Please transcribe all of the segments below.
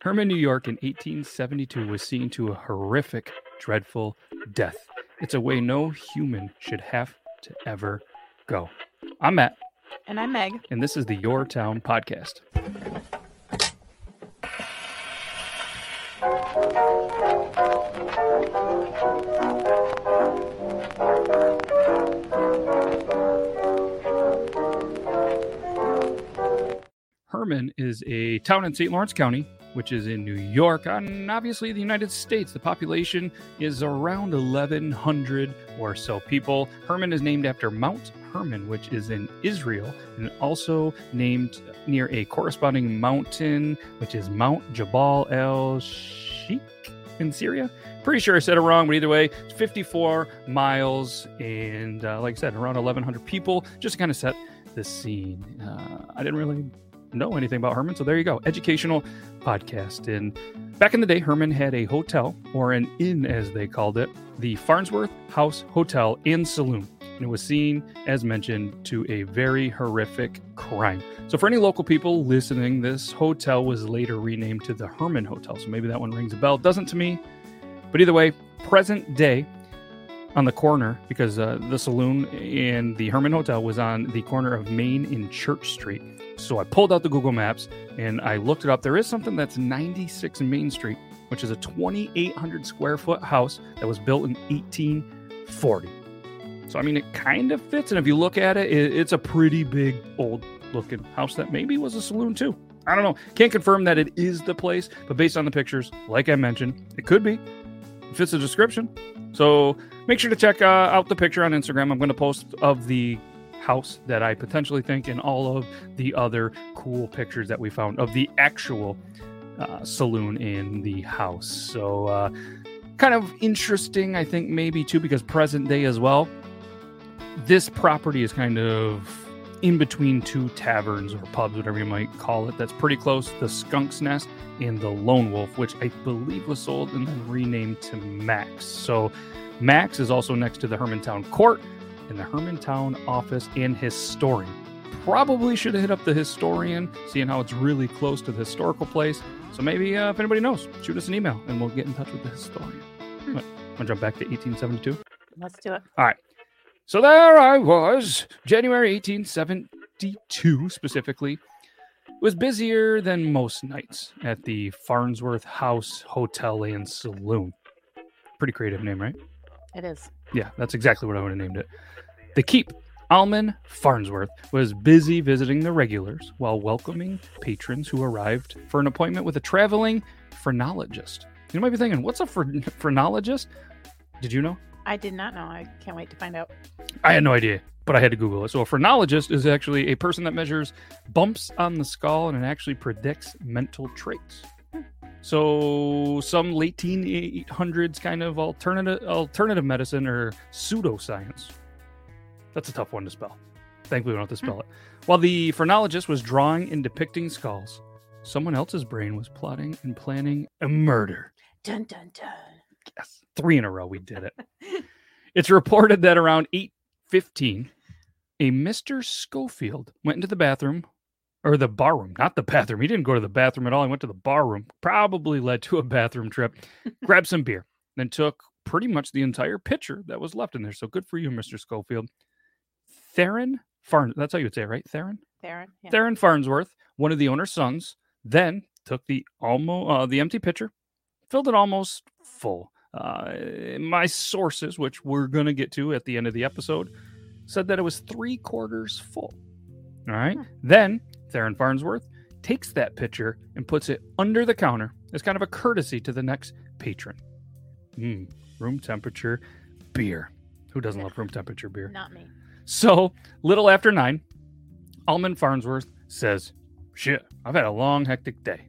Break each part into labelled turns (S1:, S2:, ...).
S1: Hermon, New York in 1872 was scene to a horrific, dreadful death. It's a way no human should have to ever go. I'm Matt,
S2: And I'm Megh.
S1: and this is the Yore Town podcast. Hermon is a town in St. Lawrence County, which is in New York, and obviously the United States. The population is around 1,100 or so people. Hermon is named after Mount Hermon, which is in Israel, and also named near a corresponding mountain, which is Mount Jabal el Sheikh in Syria. Pretty sure I said it wrong, but either way, it's 54 miles, and uh, like I said, around 1,100 people, just to kind of set the scene. Uh, I didn't really know anything about Hermon. So there you go, educational podcast. And back in the day, Hermon had a hotel, or an inn as they called it, the Farnsworth House Hotel and Saloon. And it was scene, as mentioned, to a very horrific crime. So for any local people listening, this hotel was later renamed to the Hermon Hotel. So maybe that one rings a bell. Doesn't to me. But either way, present day, on the corner because uh, the saloon and the Hermon Hotel was on the corner of Main and Church Street. So I pulled out the Google Maps and I looked it up. There is something that's 96 Main Street, which is a 2,800 square foot house that was built in 1840. So, I mean, it kind of fits. And if you look at it, it it's a pretty big, old looking house that maybe was a saloon too. I don't know. Can't confirm that it is the place, but based on the pictures, like I mentioned, it could be. It fits the description. So make sure to check uh, out the picture on Instagram. I'm going to post of the house that I potentially think and all of the other cool pictures that we found of the actual uh, saloon in the house. So uh, kind of interesting, I think, maybe too, because present day as well. This property is kind of in between two taverns or pubs, whatever you might call it. That's pretty close. The Skunk's Nest and the Lone Wolf, which I believe was sold and then renamed to Max. So Max is also next to the Hermantown Court and the Hermantown office and historian. Probably should have hit up the historian, seeing how it's really close to the historical place. So maybe uh, if anybody knows, shoot us an email and we'll get in touch with the historian.
S2: Hmm.
S1: Want to jump back to 1872?
S2: Let's do it.
S1: So there I was, January 1872 specifically. It was busier than most nights at the Farnsworth House Hotel and Saloon. Pretty creative name, right?
S2: It is.
S1: Yeah, that's exactly what I would have named it. The Keep, Almon Farnsworth, was busy visiting the regulars while welcoming patrons who arrived for an appointment with a traveling phrenologist. You might be thinking, what's a phre- phrenologist? Did you know?
S2: I did not know. I can't wait to find out.
S1: I had no idea, but I had to Google it. So, a phrenologist is actually a person that measures bumps on the skull and it actually predicts mental traits. Hmm. So, some late teen 800s kind of alternative alternative medicine or pseudoscience. That's a tough one to spell. Thankfully, we don't have to hmm. spell it. While the phrenologist was drawing and depicting skulls, someone else's brain was plotting and planning a murder.
S2: Dun dun dun.
S1: Yes, three in a row. We did it. it's reported that around eight fifteen, a Mister Schofield went into the bathroom, or the bar room, not the bathroom. He didn't go to the bathroom at all. He went to the bar room. Probably led to a bathroom trip. grabbed some beer, then took pretty much the entire pitcher that was left in there. So good for you, Mister Schofield. Theron Farn. That's how you would say it, right? Theron.
S2: Theron. Yeah.
S1: Theron Farnsworth, one of the owner's sons, then took the almost uh, the empty pitcher, filled it almost full. Uh, my sources, which we're gonna get to at the end of the episode, said that it was three quarters full. All right. Then Theron Farnsworth takes that pitcher and puts it under the counter as kind of a courtesy to the next patron. Mm, room temperature beer. Who doesn't love room temperature beer?
S2: Not me.
S1: So, little after nine, Almon Farnsworth says, Shit, I've had a long, hectic day.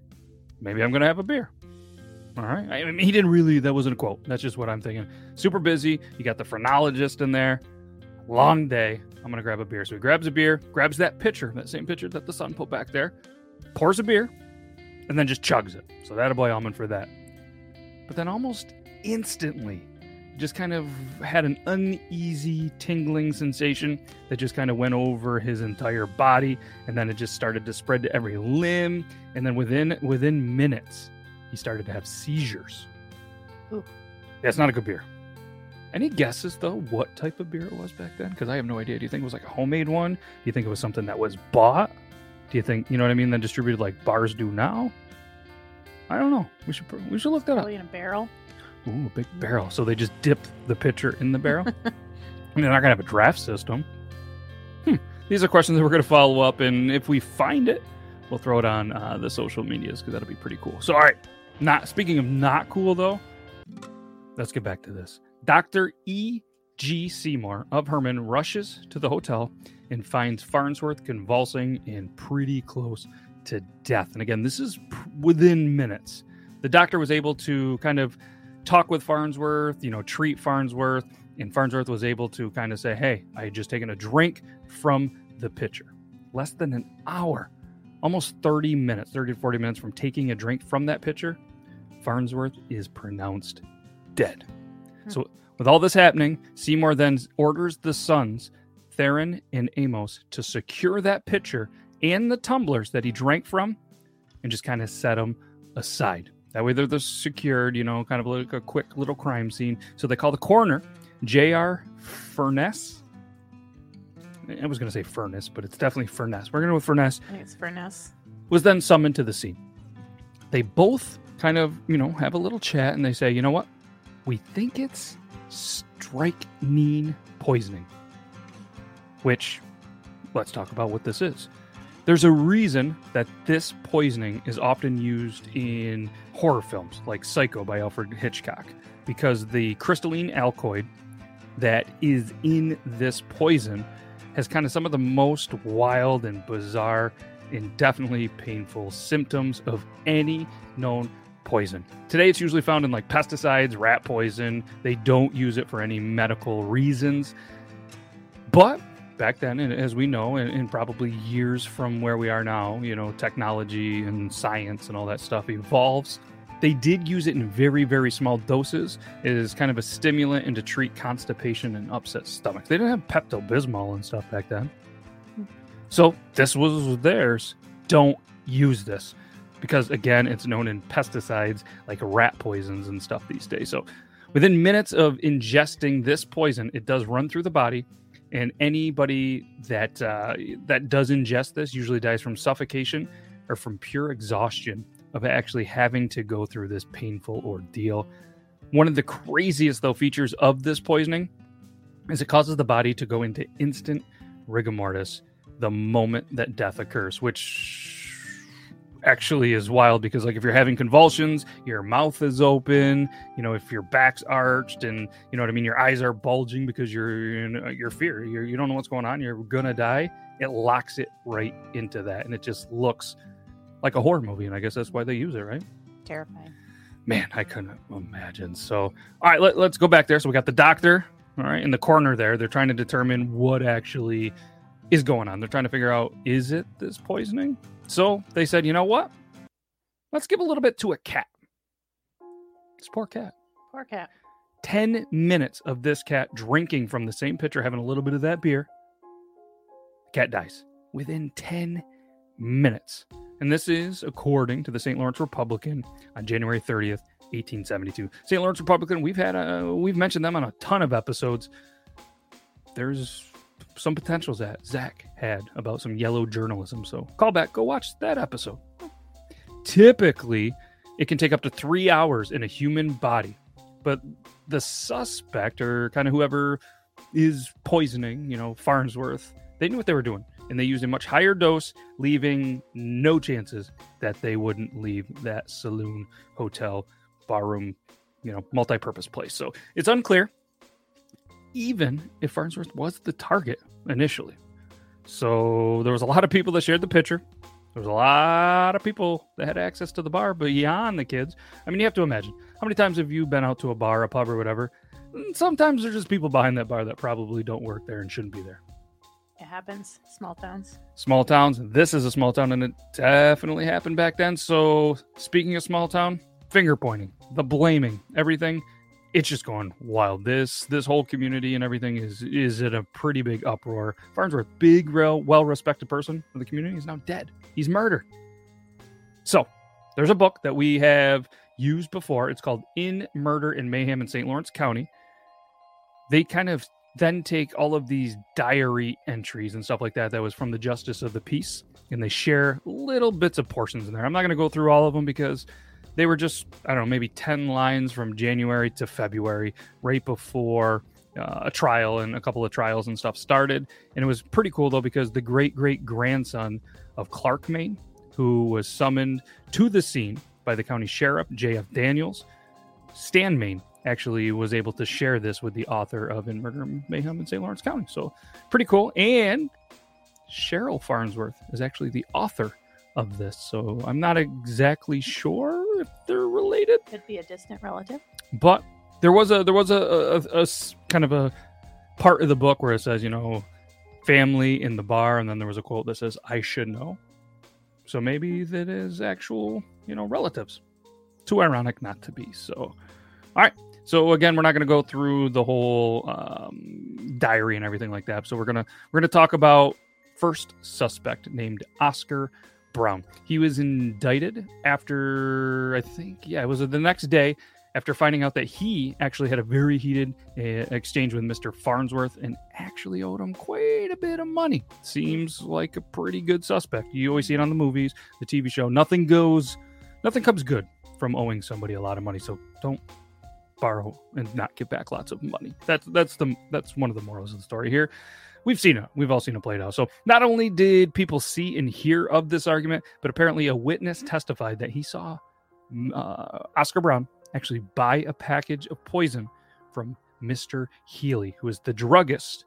S1: Maybe I'm going to have a beer. All right. I mean, he didn't really, that wasn't a quote. That's just what I'm thinking. Super busy. You got the phrenologist in there. Long day. I'm going to grab a beer. So he grabs a beer, grabs that pitcher, that same pitcher that the son put back there, pours a beer, and then just chugs it. So that a boy Almon for that. But then almost instantly, just kind of had an uneasy tingling sensation that just kind of went over his entire body and then it just started to spread to every limb and then within within minutes he started to have seizures.
S2: Ooh.
S1: That's not a good beer. Any guesses though what type of beer it was back then? Because I have no idea. Do you think it was like a homemade one? Do you think it was something that was bought? Do you think you know what I mean? Then distributed like bars do now? I don't know. We should we should look that up.
S2: In a barrel.
S1: Ooh, a big barrel. So they just dip the pitcher in the barrel. Mean, they're not gonna have a draft system. Hmm. These are questions that we're gonna follow up, and if we find it, we'll throw it on uh, the social medias because that'll be pretty cool. So, all right. Not speaking of not cool though. Let's get back to this. Dr. E. G. Seymour of Hermon rushes to the hotel and finds Farnsworth convulsing and pretty close to death. And again, this is within minutes. The doctor was able to kind of talk with Farnsworth, you know, treat Farnsworth, and Farnsworth was able to kind of say, Hey, I had just taken a drink from the pitcher. Less than an hour, almost 30 minutes, 30 to 40 minutes from taking a drink from that pitcher, Farnsworth is pronounced dead. Hmm. So, with all this happening, Seymour then orders the sons, Theron and Amos, to secure that pitcher and the tumblers that he drank from and just kind of set them aside. That way they're, they're secured, you know, kind of like a quick little crime scene. So they call the coroner, J.R. Furness. I was going to say Furnace, but it's definitely Furness. We're going to go with Furness
S2: it's Furnace.
S1: was then summoned to the scene. They both kind of, you know, have a little chat and they say, you know what? We think it's strychnine poisoning. Which, let's talk about what this is. There's a reason that this poisoning is often used in horror films like Psycho by Alfred Hitchcock, because the crystalline alkaloid that is in this poison has kind of some of the most wild and bizarre and definitely painful symptoms of any known poison. Today, it's usually found in like pesticides, rat poison. They don't use it for any medical reasons. But back then, and as we know, and, and probably years from where we are now, you know, technology and science and all that stuff evolves. They did use it in very, very small doses as kind of a stimulant and to treat constipation and upset stomachs. They didn't have Pepto Bismol and stuff back then. So this was theirs. Don't use this because, again, it's known in pesticides like rat poisons and stuff these days. So within minutes of ingesting this poison, it does run through the body. And anybody that uh, that does ingest this usually dies from suffocation or from pure exhaustion of actually having to go through this painful ordeal. One of the craziest though features of this poisoning is it causes the body to go into instant rigor mortis the moment that death occurs, which actually is wild because like if you're having convulsions, your mouth is open, you know, if your back's arched and you know what I mean, your eyes are bulging because you're in your fear, you're, you don't know what's going on, you're gonna die. It locks it right into that, and it just looks like a horror movie, and I guess that's why they use it, right?
S2: Terrifying.
S1: Man, I couldn't imagine. So, all right, let, let's go back there. So we got the doctor, all right, in the corner there. They're trying to determine what actually is going on. They're trying to figure out is it this poisoning? So they said, you know what? Let's give a little bit to a cat. This poor cat.
S2: Poor cat.
S1: 10 minutes of this cat drinking from the same pitcher, having a little bit of that beer. Cat dies within 10 minutes. And this is according to the St. Lawrence Republican on January 30th, 1872. St. Lawrence Republican, we've had a, we've mentioned them on a ton of episodes. There's some potentials that Zach had about some yellow journalism. So call back, go watch that episode. Typically, it can take up to three hours in a human body, but the suspect or kind of whoever is poisoning, you know, Farnsworth, they knew what they were doing and they used a much higher dose, leaving no chances that they wouldn't leave that saloon, hotel, barroom, you know, multi purpose place. So it's unclear even if Farnsworth was the target initially. So there was a lot of people that shared the picture. There was a lot of people that had access to the bar beyond the kids. I mean, you have to imagine how many times have you been out to a bar, a pub, or whatever? Mm, sometimes there's just people behind that bar that probably don't work there and shouldn't be there.
S2: It happens. Small towns.
S1: Small towns. This is a small town, and it definitely happened back then. So, speaking of small town, finger pointing, the blaming, everything it's just going wild. This this whole community and everything is is in a pretty big uproar. Farnsworth, big, real, well respected person in the community, is now dead. He's murdered. So there's a book that we have used before. It's called In Murder and Mayhem in St. Lawrence County. They kind of then take all of these diary entries and stuff like that that was from the Justice of the Peace and they share little bits of portions in there. I'm not going to go through all of them because they were just, I don't know, maybe 10 lines from January to February, right before uh, a trial and a couple of trials and stuff started. And it was pretty cool though because the great great grandson of Clark Main, who was summoned to the scene by the county sheriff, J.F. Daniels, Stan Main actually was able to share this with the author of In Murder Mayhem in St. Lawrence County. So pretty cool. And Cheryl Farnsworth is actually the author of this. So I'm not exactly sure if they're related,
S2: Could be a distant relative.
S1: but there was a there was a a kind of a part of the book where it says, you know, family in the bar, and then there was a quote that says, "I should know." So maybe that is actual, you know, relatives. Too ironic not to be. So, all right. So again, we're not going to go through the whole um, diary and everything like that. So we're gonna we're gonna talk about first suspect named Oscar Brown. He was indicted after I think yeah, it was the next day after finding out that he actually had a very heated uh, exchange with Mr. Farnsworth and actually owed him quite a bit of money. Seems like a pretty good suspect. You always see it on the movies, the TV show. Nothing goes, nothing comes good from owing somebody a lot of money. So don't borrow and not get back lots of money. That's that's the that's one of the morals of the story here. We've seen it. We've all seen it played out. So not only did people see and hear of this argument, but apparently a witness testified that he saw mm, uh, Oscar Brown actually buy a package of poison from Mr. Healy, who is the druggist.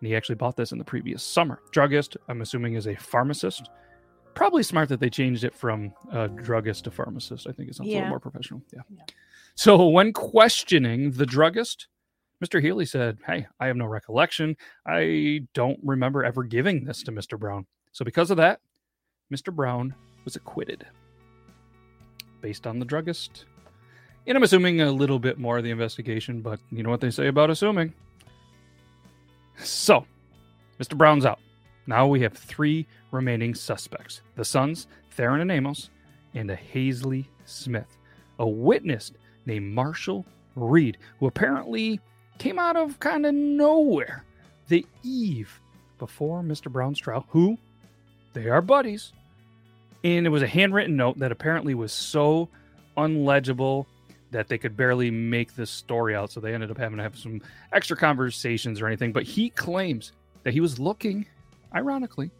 S1: And he actually bought this in the previous summer. Druggist, I'm assuming, is a pharmacist. Probably smart that they changed it from uh, druggist to pharmacist. I think it sounds a little more professional. Yeah.
S2: Yeah.
S1: So when questioning the druggist, Mr. Healy said, Hey, I have no recollection. I don't remember ever giving this to Mr. Brown. So because of that, Mr. Brown was acquitted based on the druggist. And I'm assuming a little bit more of the investigation, but you know what they say about assuming. So, Mr. Brown's out. Now we have three remaining suspects the sons, Theron and Amos, and a Hazley Smith, a witness named Marshall Reed, who apparently came out of kind of nowhere the eve before Mr. Brown's trial, who they are buddies. And it was a handwritten note that apparently was so unlegible that they could barely make this story out. So they ended up having to have some extra conversations or anything. But he claims that he was looking, ironically,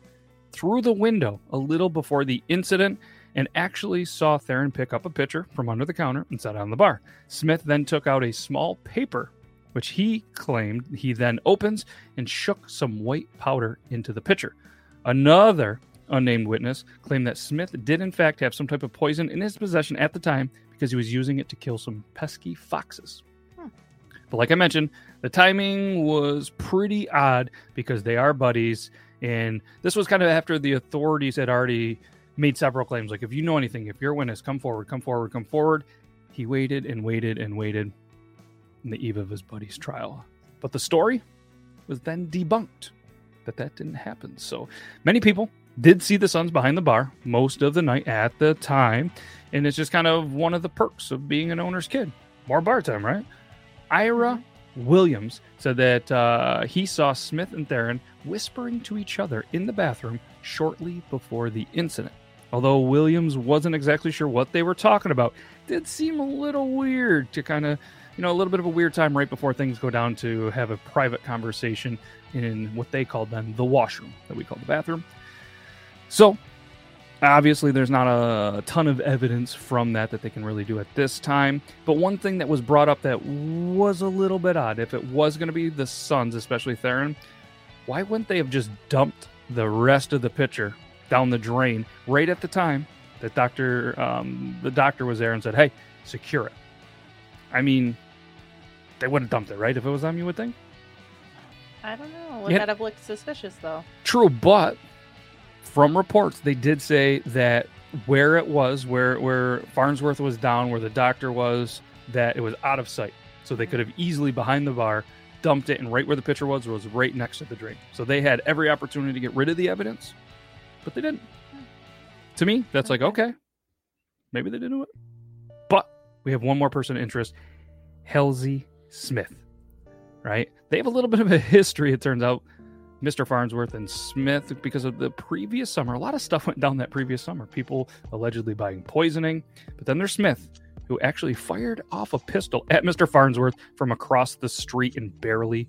S1: through the window a little before the incident and actually saw Theron pick up a pitcher from under the counter and set it on the bar. Smith then took out a small paper, which he claimed he then opens and shook some white powder into the pitcher. Another unnamed witness claimed that Smith did in fact have some type of poison in his possession at the time because he was using it to kill some pesky foxes.
S2: Hmm.
S1: But like I mentioned, the timing was pretty odd because they are buddies, and this was kind of after the authorities had already made several claims. Like, if you know anything, if you're a witness, come forward, come forward, come forward. He waited and waited and waited in the eve of his buddy's trial. But the story was then debunked that that didn't happen. So many people did see the Sons behind the bar most of the night at the time. And it's just kind of one of the perks of being an owner's kid. More bar time, right? Ira Williams said that uh, he saw Smith and Theron whispering to each other in the bathroom shortly before the incident. Although Williams wasn't exactly sure what they were talking about, did seem a little weird to kind of, you know, a little bit of a weird time right before things go down to have a private conversation in what they called then the washroom that we call the bathroom. So, obviously, there's not a ton of evidence from that that they can really do at this time. But one thing that was brought up that was a little bit odd, if it was going to be the Sons, especially Theron, why wouldn't they have just dumped the rest of the pitcher down the drain right at the time that Doctor um, the doctor was there and said, "Hey, secure it." I mean, they would have dumped it, right? If it was them, you would think.
S2: I don't know. Would
S1: Yeah.
S2: that have looked suspicious though?
S1: True, but from reports, they did say that where it was, where where Farnsworth was down, where the doctor was, that it was out of sight. So they could have easily behind the bar dumped it, and right where the pitcher was was right next to the drain. So they had every opportunity to get rid of the evidence, but they didn't. To me, that's like
S2: Okay.
S1: Maybe they didn't do it. But we have one more person of interest Halsey Smith, right? They have a little bit of a history, it turns out. Mr. Farnsworth and Smith, because of the previous summer, a lot of stuff went down that previous summer. People allegedly buying poisoning. But then there's Smith, who actually fired off a pistol at Mr. Farnsworth from across the street and barely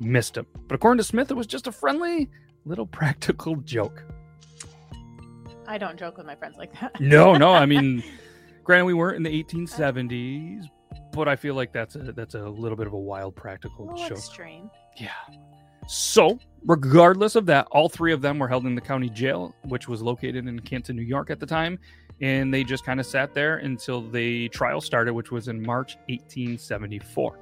S1: missed him. But according to Smith, it was just a friendly little practical joke.
S2: I don't joke with my friends like that.
S1: No, no. I mean, granted, we weren't in the 1870s, but I feel like that's a that's a little bit of a wild practical
S2: a
S1: joke.
S2: extreme.
S1: Yeah. So, regardless of that, all three of them were held in the county jail, which was located in Canton, New York at the time. And they just kind of sat there until the trial started, which was in March 1874.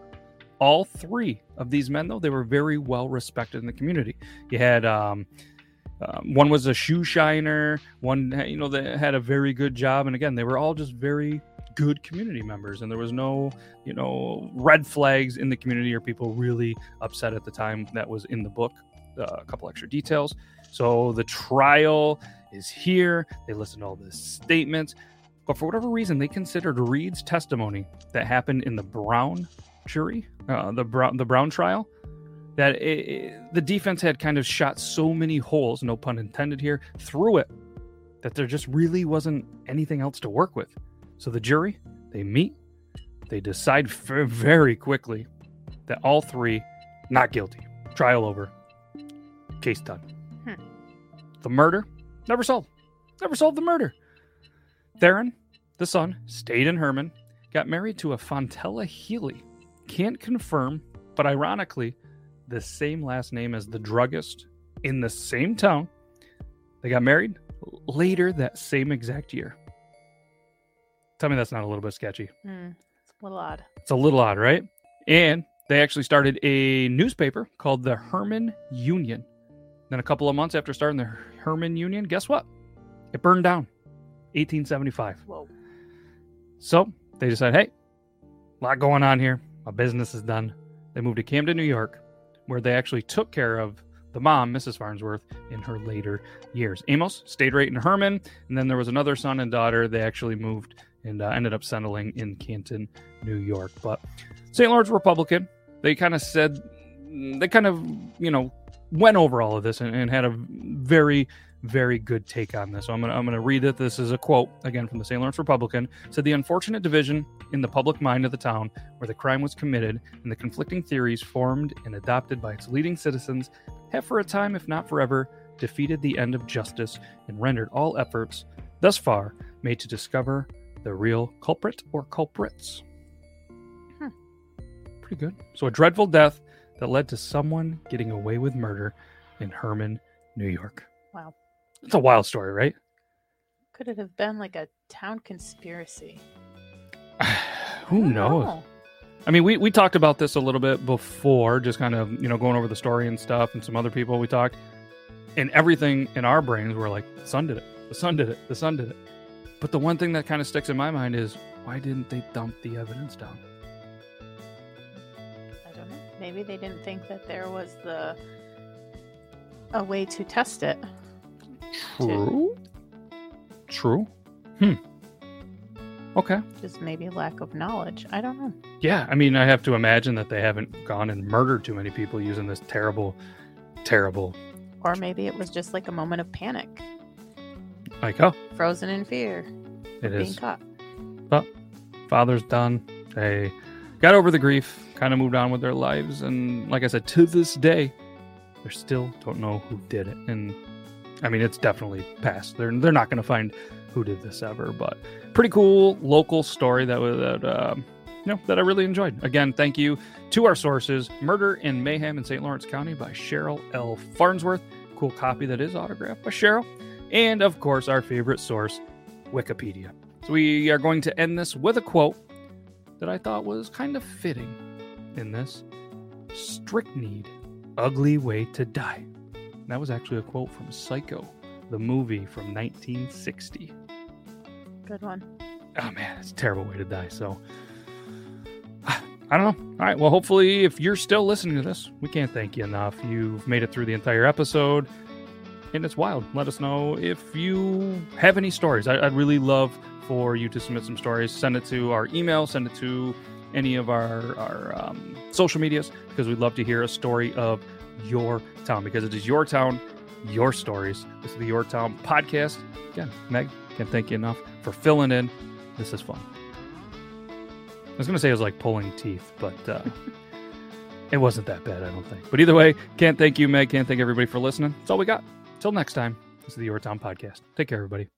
S1: All three of these men, though, they were very well respected in the community. You had um, um, one was a shoe shiner, one, you know, that had a very good job. And again, they were all just very good community members. And there was no you know red flags in the community or people really upset at the time that was in the book. Uh, a couple extra details. So the trial is here. They listen to all the statements. But for whatever reason they considered reed's testimony that happened in the brown jury uh, the brown the brown trial that it, it- the defense had kind of shot so many holes no pun intended here through it that there just really wasn't anything else to work with so the jury, they meet, they decide very quickly that all three not guilty. Trial over. Case done.
S2: Hmm.
S1: The murder never solved. Never solved the murder. Theron, the son, stayed in Hermon, got married to a Fontella Healy. Can't confirm, but ironically, the same last name as the druggist in the same town. They got married later that same exact year. Tell me that's not a little bit sketchy.
S2: Hmm, it's a little odd.
S1: It's a little odd, right? And they actually started a newspaper called the Hermon Union. Then a couple of months after starting the Hermon Union, guess what? It burned down. 1875.
S2: Whoa.
S1: So they decided, hey, a lot going on here. My business is done. They moved to Camden, New York, where they actually took care of the mom, Mrs. Farnsworth, in her later years. Amos stayed right in Hermon, and then there was another son and daughter. They actually moved and uh, ended up settling in Canton, New York. But St. Lawrence Republican, they kind of said, they kind of, you know, went over all of this and, and had a very, very good take on this. So I'm gonna I'm gonna read it. This is a quote again from the St. Lawrence Republican. Said the unfortunate division in the public mind of the town where the crime was committed and the conflicting theories formed and adopted by its leading citizens have for a time, if not forever, defeated the end of justice and rendered all efforts thus far made to discover the real culprit or culprits.
S2: Hmm.
S1: Pretty good. So a dreadful death that led to someone getting away with murder in Hermon, New York.
S2: Wow.
S1: It's a wild story, right?
S2: Could it have been like a town conspiracy?
S1: Who knows?
S2: know.
S1: I mean, we, we talked about this a little bit before, just kind of, you know, going over the story and stuff, and some other people we talked. And everything in our brains were like, the son did it. The son did it. The son did it. But the one thing that kind of sticks in my mind is, why didn't they dump the evidence down?
S2: I don't know. Maybe they didn't think that there was the a way to test it.
S1: True. True. Hmm. Okay.
S2: Just maybe lack of knowledge. I don't know.
S1: Yeah. I mean, I have to imagine that they haven't gone and murdered too many people using this terrible, terrible,
S2: Or maybe it was just like a moment of panic,
S1: like, oh,
S2: frozen in fear,
S1: it
S2: being
S1: is.
S2: caught.
S1: father's done. They got over the grief, kind of moved on with their lives, and like I said, to this day, they still don't know who did it. And I mean, it's definitely past. They're they're not going to find who did this ever, but pretty cool local story that was that um, you know that I really enjoyed. Again, thank you to our sources: Murder in Mayhem in St. Lawrence County by Cheryl L. Farnsworth. Cool copy that is autographed by Cheryl, and of course, our favorite source, Wikipedia. So we are going to end this with a quote that I thought was kind of fitting in this. Strychnine, ugly way to die. That was actually a quote from Psycho, the movie from 1960.
S2: Good one.
S1: Oh man, it's a terrible way to die. So I don't know. All right. Well, hopefully, if you're still listening to this, we can't thank you enough. You've made it through the entire episode, and it's wild. Let us know if you have any stories. I, I'd really love for you to submit some stories. Send it to our email, send it to any of our, our um, social medias because we'd love to hear a story of your town because it is your town, your stories. This is the Yore Town podcast. Again, Megh, can't thank you enough for filling in. This is fun. I was going to say it was like pulling teeth, but uh, it wasn't that bad, I don't think. But either way, can't thank you, Megh. Can't thank everybody for listening. That's all we got. Till next time, this is the Yore Town podcast. Take care, everybody.